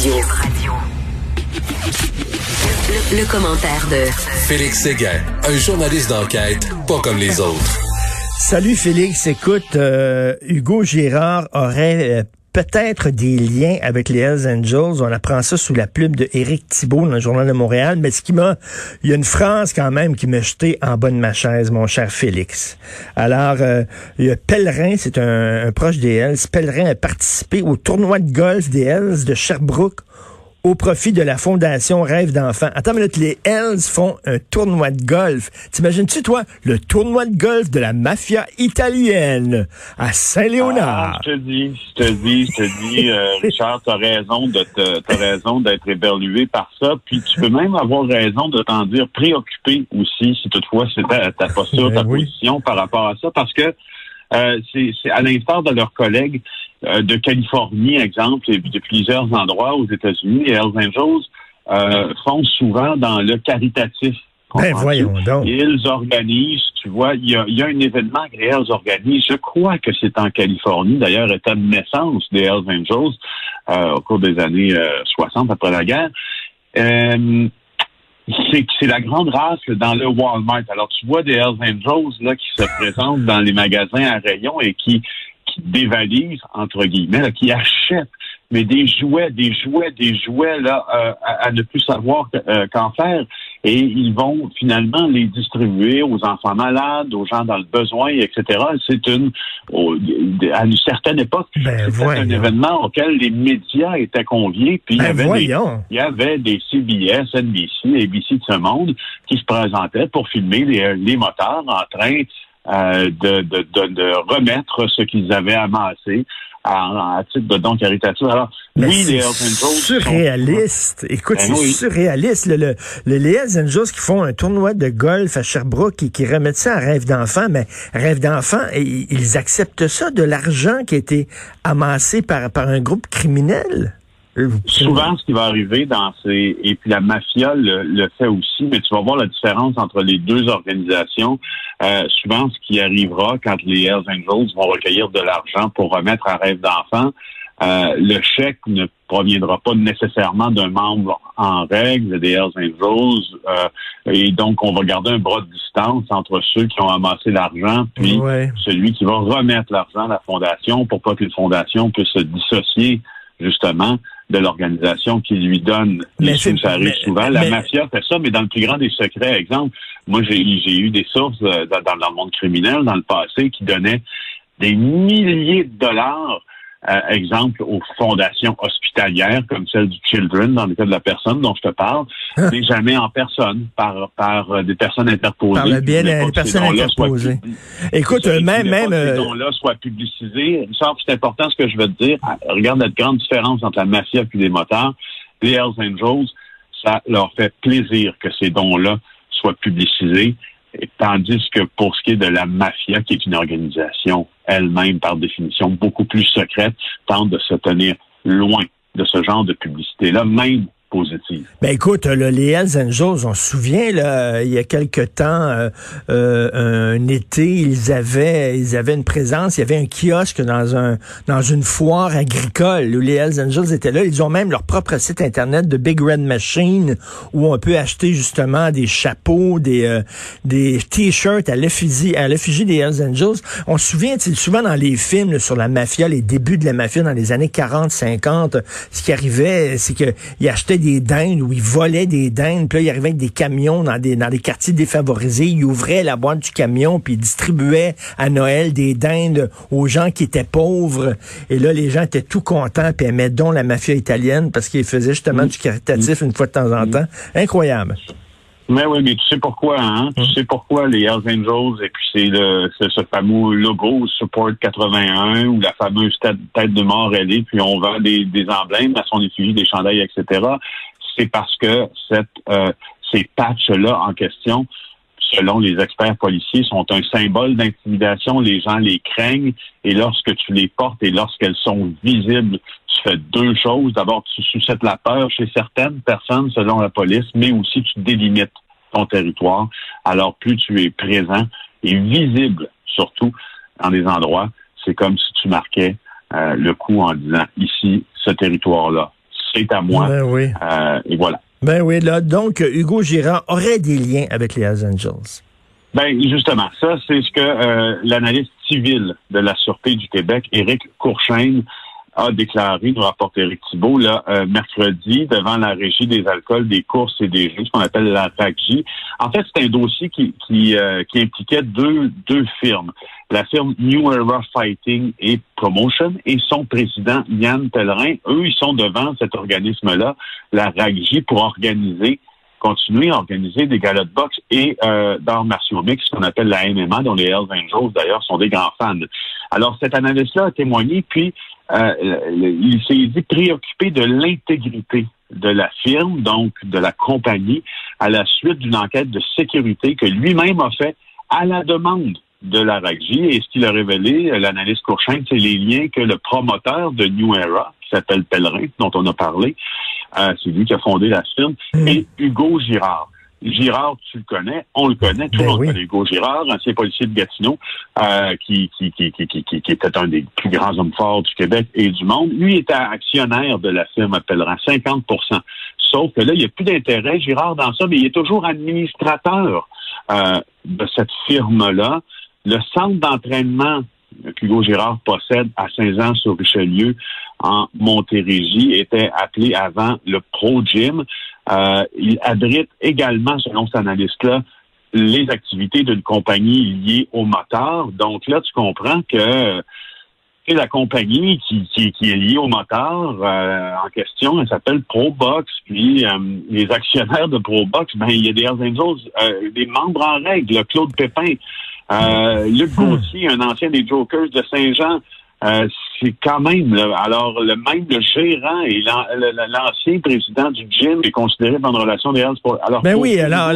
Radio. Le, le commentaire de Félix Séguin, un journaliste d'enquête pas comme les autres. Salut Félix, écoute, euh, Hugo Girard aurait euh, peut-être des liens avec les Hells Angels. On apprend ça sous la plume de Éric Thibault dans le Journal de Montréal. Mais ce qui m'a, il y a une phrase quand même qui m'a jeté en bas de ma chaise, mon cher Félix. Alors, euh, il y Pellerin, c'est un, un proche des Hells. Pellerin a participé au tournoi de golf des Hells de Sherbrooke au profit de la Fondation Rêve d'enfants. Attends mais les Hells font un tournoi de golf. T'imagines-tu, toi, le tournoi de golf de la mafia italienne à Saint-Léonard? Ah, je te dis, je te dis, je te dis, euh, Richard, t'as raison de te, t'as raison d'être éberlué par ça, puis tu peux même avoir raison de t'en dire préoccupé aussi, si toutefois c'est ta, ta posture, Ben ta oui. position par rapport à ça, parce que euh, c'est c'est à l'instar de leurs collègues de Californie, exemple, et de plusieurs endroits aux États-Unis, les Hells Angels euh, font souvent dans le caritatif. Ben voyons donc. Ils organisent, tu vois, il y a, y a un événement que les Hells organisent. Je crois que c'est en Californie, d'ailleurs, état de naissance des Hells Angels euh, au cours des années euh, 60 après la guerre. Euh, c'est c'est la grande race dans le Walmart. Alors, tu vois des Hells Angels là, qui se présentent dans les magasins à rayons et qui, qui dévalisent, entre guillemets, là, qui achètent mais des jouets, des jouets, des jouets là, euh, à, à ne plus savoir euh, qu'en faire. Et ils vont finalement les distribuer aux enfants malades, aux gens dans le besoin, etc. C'est une, au- à une certaine époque, Ben c'était un événement auquel les médias étaient conviés. Puis il y Ben avait des, il y avait des CBS, NBC, ABC de ce monde qui se présentaient pour filmer les, les moteurs en train euh, de, de, de, de remettre ce qu'ils avaient amassé à, à titre de don caritatif. Alors, Mais oui, les Hells Angels sont- surréaliste. Écoute, Ben c'est oui. surréaliste. Le, le, le- les Hells Angels qui font un tournoi de golf à Sherbrooke et qui remettent ça à Rêve d'enfant, mais Rêve d'enfant, ils acceptent ça de l'argent qui a été amassé par, par un groupe criminel. Souvent, ce qui va arriver dans ces... Et puis la mafia le, le fait aussi, mais tu vas voir la différence entre les deux organisations. Euh, souvent, ce qui arrivera quand les Hells Angels vont recueillir de l'argent pour remettre à rêve d'enfant, euh, le chèque ne proviendra pas nécessairement d'un membre en règle des Hells Angels. euh, et donc, on va garder un bras de distance entre ceux qui ont amassé l'argent puis Ouais. celui qui va remettre l'argent à la fondation pour pas que les fondations puissent se dissocier justement de l'organisation qui lui donne Mais les sous. Ça arrive mais- souvent. La mais- mafia fait ça, mais dans le plus grand des secrets. Exemple, moi, j'ai j'ai eu des sources euh, dans, dans le monde criminel dans le passé qui donnaient des milliers de dollars, euh, exemple, aux fondations hospitalières, comme celle du Children, dans le cas de la personne dont je te parle, mais jamais en personne, par, par euh, des personnes interposées. Par le biais des personnes interposées. Écoute, euh, même, même, pas que ces euh, dons-là soient publicisés. Il me semble que c'est important ce que je veux te dire. Ah, Regarde la grande différence entre la mafia et les motards. Les Hells Angels, ça leur fait plaisir que ces dons-là soient publicisés. Tandis que pour ce qui est de la mafia, qui est une organisation elle-même, par définition, beaucoup plus secrète, tente de se tenir loin de ce genre de publicité-là, même positive. Ben écoute, là, les Hells Angels, on se souvient, là, il y a quelque temps, euh, euh, un été, ils avaient, ils avaient une présence, il y avait un kiosque dans un dans une foire agricole où les Hells Angels étaient là. Ils ont même leur propre site internet de Big Red Machine où on peut acheter justement des chapeaux, des euh, des t-shirts à l'effigie à l'effigie des Hells Angels. On se souvient, souvent dans les films là, sur la mafia, les débuts de la mafia dans les années 40, 50, ce qui arrivait, c'est que ils achetaient des dindes ou ils volaient des dindes, puis là, ils arrivaient avec des camions dans des dans des quartiers défavorisés, ils ouvraient la boîte du camion puis ils distribuaient à Noël des dindes aux gens qui étaient pauvres. Et là, les gens étaient tout contents puis aimaient donc la mafia italienne parce qu'ils faisaient justement du caritatif une fois de temps en temps. Incroyable. Mais oui, mais tu sais pourquoi, hein? Tu sais pourquoi les Hells Angels, et puis c'est le c'est ce fameux logo Support 81 ou la fameuse tête, tête de mort elle est, puis on vend des, des emblèmes à son effigie, des chandails, etc. C'est parce que cette euh, ces patchs-là en question, selon les experts policiers, sont un symbole d'intimidation. Les gens les craignent et lorsque tu les portes et lorsqu'elles sont visibles, tu fais deux choses. D'abord, tu suscites la peur chez certaines personnes, selon la police, mais aussi tu délimites ton territoire. Alors, plus tu es présent et visible, surtout dans des endroits, c'est comme si tu marquais euh, le coup en disant ici, ce territoire-là, c'est à moi. Ben oui. Euh, et voilà. Ben oui, là, donc, Hugo Girard aurait des liens avec les Hells Angels. Ben justement, ça c'est ce que euh, l'analyste civil de la Sûreté du Québec, Éric Courchaine, a déclaré, nous rapporte Éric Thibault, là, euh, mercredi, devant la régie des alcools, des courses et des jeux, ce qu'on appelle la RACJ. En fait, c'est un dossier qui, qui, euh, qui, impliquait deux, deux firmes. La firme New Era Fighting et Promotion et son président Yann Pellerin. Eux, ils sont devant cet organisme-là, la RACJ, pour organiser continuer à organiser des galas de boxe et euh, d'arts martiaux mix, ce qu'on appelle la MMA, dont les Hells Angels, d'ailleurs, sont des grands fans. Alors, cette analyse-là a témoigné, puis euh, il s'est dit préoccupé de l'intégrité de la firme, donc de la compagnie, à la suite d'une enquête de sécurité que lui-même a fait à la demande de la RAGJ. Et ce qu'il a révélé, l'analyse Courchain, c'est les liens que le promoteur de New Era, qui s'appelle Pellerin, dont on a parlé, euh, c'est lui qui a fondé la firme, hmm. et Hugo Girard. Girard, tu le connais, on le connaît, tout le ben monde connaît Hugo Girard, ancien policier de Gatineau, euh, qui, qui, qui, qui, qui, était un des plus grands hommes forts du Québec et du monde. Lui était actionnaire de la firme Appellerand, 50% Sauf que là, il n'y a plus d'intérêt, Girard, dans ça, mais il est toujours administrateur euh, de cette firme-là. Le centre d'entraînement qu'Hugo Girard possède à Saint-Jean sur Richelieu en Montérégie était appelé avant le Pro Gym. Euh, il abrite également, selon cet analyste-là, les activités d'une compagnie liée au moteur. Donc là, tu comprends que la compagnie qui, qui, est liée au moteur euh, en question, elle s'appelle ProBox. Puis euh, les actionnaires de ProBox, ben il y a des des membres en règle, Claude Pépin, Luc hmm. Gauthier, un ancien des Jokers de Saint-Jean, c'est quand même, alors le même le gérant et l'ancien président du gym est considéré dans une relation des Alors, ben oui, alors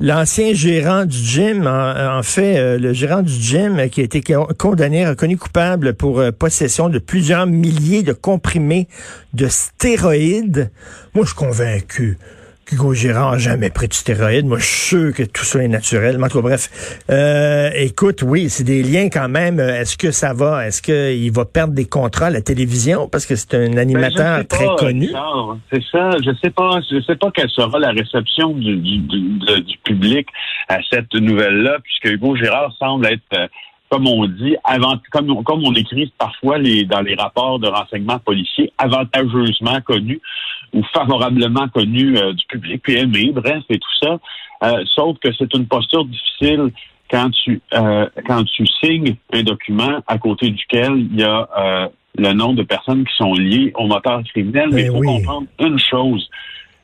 l'ancien gérant du gym, en, fait, euh, le gérant du gym qui a été condamné, reconnu coupable pour euh, possession de plusieurs milliers de comprimés de stéroïdes. Moi, je suis convaincu Hugo Girard n'a jamais pris de stéroïdes. Moi, je suis sûr que tout ça est naturel. Mais en tout cas, bref. Euh, écoute, oui, c'est des liens quand même. Est-ce que ça va? Est-ce qu'il va perdre des contrats à la télévision? Parce que c'est un ben, animateur très connu. C'est ça. Je sais pas. Je sais pas quelle sera la réception du, public à cette nouvelle-là, puisque Hugo Girard semble être euh, comme on dit, avant, comme, comme on écrit parfois les, dans les rapports de renseignement policiers, avantageusement connus ou favorablement connu euh, du public, puis aimé, bref, et tout ça. Euh, sauf que c'est une posture difficile quand tu euh, quand tu signes un document à côté duquel il y a le nom de personnes qui sont liées au moteur criminel. Mais il faut comprendre une chose.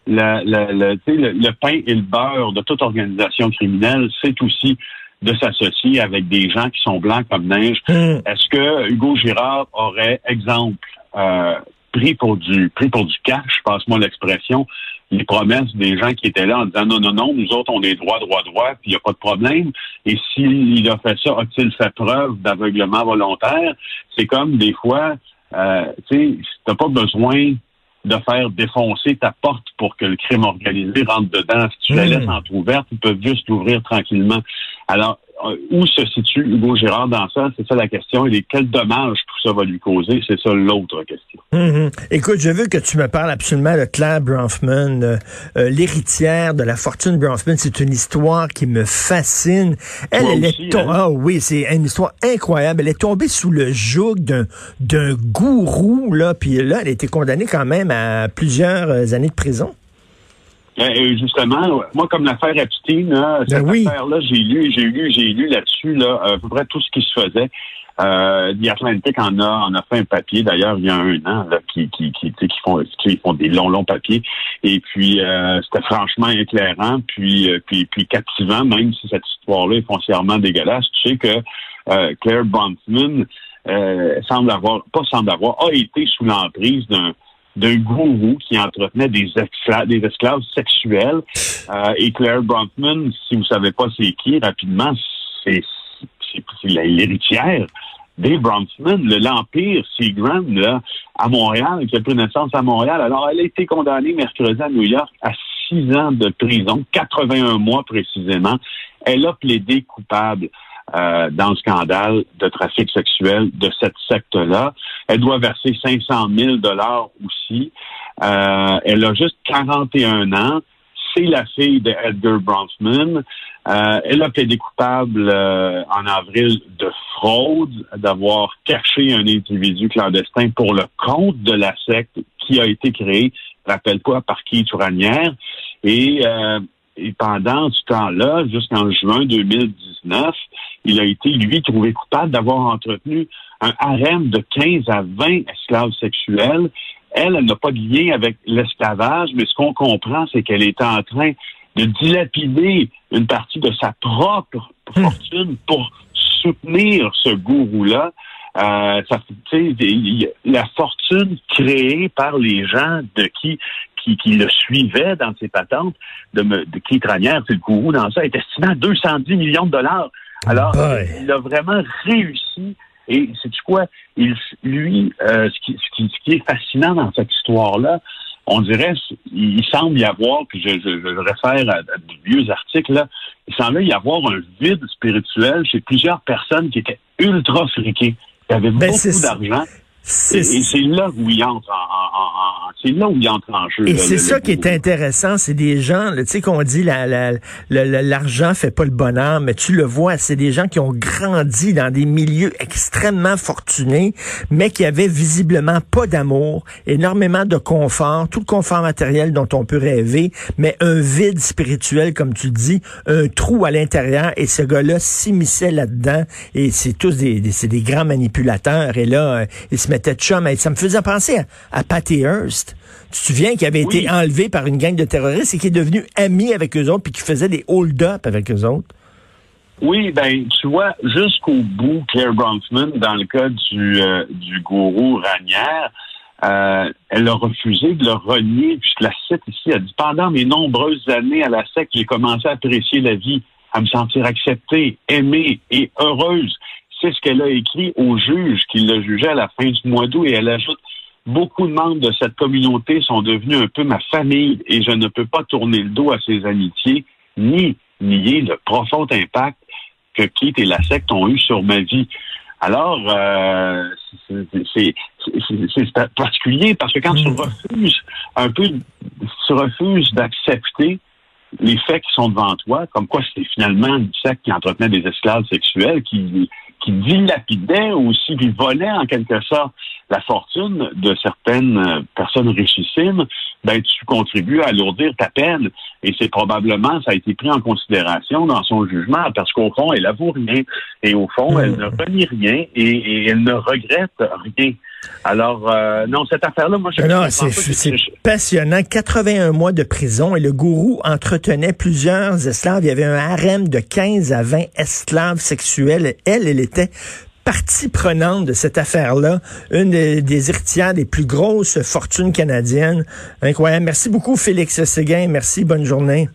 Le, le, le, le, pain et le beurre de toute organisation criminelle, c'est aussi de s'associer avec des gens qui sont blancs comme neige. Hmm. Est-ce que Hugo Girard aurait, exemple, euh, pris pour du pris pour du cash, passe-moi l'expression, les promesses des gens qui étaient là en disant non, non, non, nous autres, on est droit, droit, droit, puis il n'y a pas de problème. Et s'il a fait ça, a-t-il fait preuve d'aveuglement volontaire? C'est comme des fois, euh, tu sais, t'as pas besoin de faire défoncer ta porte pour que le crime organisé rentre dedans. Si tu la hmm. laisses entrouverte, ils peuvent juste l'ouvrir tranquillement. Alors, où se situe Hugo Girard dans ça? C'est ça la question. Et quel dommage tout ça va lui causer? C'est ça l'autre question. Mm-hmm. Écoute, je veux que tu me parles absolument de Claire Bronfman, euh, euh, l'héritière de la fortune Bronfman. C'est une histoire qui me fascine. Elle, elle est hein? Ah oui, c'est une histoire incroyable. Elle est tombée sous le joug d'un d'un gourou, là, puis là, elle a été condamnée quand même à plusieurs années de prison. Ben, justement, moi, comme l'affaire Epstein, là, cette ben affaire-là, j'ai lu, j'ai lu, j'ai lu là-dessus là, à peu près tout ce qui se faisait. Euh, The Atlantic en a, en a fait un papier d'ailleurs il y a un an là, qui, qui, qui, qui, font, qui font des longs, longs papiers. Et puis euh, c'était franchement éclairant, puis, euh, puis, puis captivant, même si cette histoire-là est foncièrement dégueulasse. Tu sais que euh, Claire Bronfman semble avoir, pas semble avoir, a été sous l'emprise d'un d'un gourou qui entretenait des, esclaves, des esclaves sexuels. Euh, et Claire Bronfman, si vous savez pas c'est qui, rapidement, c'est l'héritière des Bronfman, l'Empire Seagram, là, à Montréal, qui a pris naissance à Montréal. Alors, elle a été condamnée mercredi à New York à six ans de prison, 81 mois précisément. Elle a plaidé coupable. Euh, dans le scandale de trafic sexuel de cette secte-là. Elle doit verser 500 000 dollars aussi. Euh, elle a juste 41 ans. C'est la fille de Edgar Bronfman. Euh, elle a plaidé coupable euh, en avril de fraude, d'avoir caché un individu clandestin pour le compte de la secte qui a été créée, rappelle pas, par qui Touranière. Et, euh, et pendant ce temps-là, jusqu'en juin 2019, il a été, lui, trouvé coupable d'avoir entretenu un harem de 15 à 20 esclaves sexuels elle, elle n'a pas de lien avec l'esclavage, mais ce qu'on comprend, c'est qu'elle est en train de dilapider une partie de sa propre hmm. fortune pour soutenir ce gourou-là. Euh, ça, la fortune créée par les gens de qui qui, qui le suivaient dans ses patentes de, de qui Tranière, le gourou dans ça, est estimé à 210 millions de dollars. Alors, il a vraiment réussi. Et c'est quoi? Il, lui, euh, ce, qui, ce, qui, est fascinant dans cette histoire-là, on dirait, il semble y avoir, puis je, je, je réfère à, de vieux articles, là, il semblait y avoir un vide spirituel chez plusieurs personnes qui étaient ultra friquées, qui avaient ben, beaucoup d'argent et c'est là où il entre en, c'est là où il entre en jeu. Et c'est ça qui est intéressant, c'est des gens, tu sais qu'on dit la, la, l'argent fait pas le bonheur, mais tu le vois, c'est des gens qui ont grandi dans des milieux extrêmement fortunés, mais qui avaient visiblement pas d'amour, énormément de confort, tout le confort matériel dont on peut rêver, mais un vide spirituel, comme tu dis, un trou à l'intérieur, et ce gars-là s'immisçait là-dedans, et c'est tous des, c'est des grands manipulateurs, et là, euh, ils se mettait chum. Ça me faisait penser à, Patty Hearst. Tu te souviens qu'il avait été enlevé par une gang de terroristes et qui est devenu ami avec eux autres puis qui faisait des hold-up avec eux autres? Oui, ben tu vois, jusqu'au bout, Claire Bronfman, dans le cas du, euh, du gourou Ranière, euh, elle a refusé de le renier. Puis je la cite ici, elle dit Pendant mes nombreuses années à la secte, j'ai commencé à apprécier la vie, à me sentir acceptée, aimée et heureuse c'est ce qu'elle a écrit au juge qui l'a jugé à la fin du mois d'août et elle ajoute Beaucoup de membres de cette communauté sont devenus un peu ma famille et je ne peux pas tourner le dos à ces amitiés ni nier le profond impact que Kate et la secte ont eu sur ma vie. Alors, euh, c'est particulier parce que quand tu mm. refuses un peu, tu refuses d'accepter les faits qui sont devant toi, comme quoi c'était finalement une secte qui entretenait des esclaves sexuels, qui qui dilapidait aussi, qui volait en quelque sorte la fortune de certaines euh, personnes richissimes, ben tu contribues à alourdir ta peine. Et c'est probablement, ça a été pris en considération dans son jugement, parce qu'au fond, elle avoue rien. Et au fond, elle ne renie rien et, elle ne regrette rien. Alors, euh, non, cette affaire-là, moi, je... Non, c'est passionnant. 81 mois de prison et le gourou entretenait plusieurs esclaves. Il y avait un harem de 15 à 20 esclaves sexuels. Elle, elle était partie prenante de cette affaire-là, une des, héritières des plus grosses fortunes canadiennes. Incroyable. Merci beaucoup, Félix Séguin. Merci, bonne journée.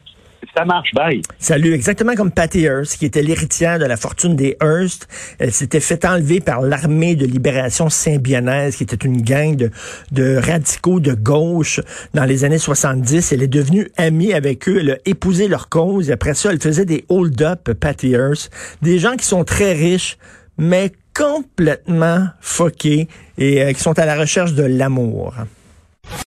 Ça marche, bye. Salut, exactement comme Patty Hearst, qui était l'héritière de la fortune des Hearst. Elle s'était fait enlever par l'armée de libération symbionnaise, qui était une gang de, de radicaux de gauche dans les années 70. Elle est devenue amie avec eux, elle a épousé leur cause. Et après ça, elle faisait des hold-up, Patty Hearst. Des gens qui sont très riches, mais complètement foqués et euh, qui sont à la recherche de l'amour.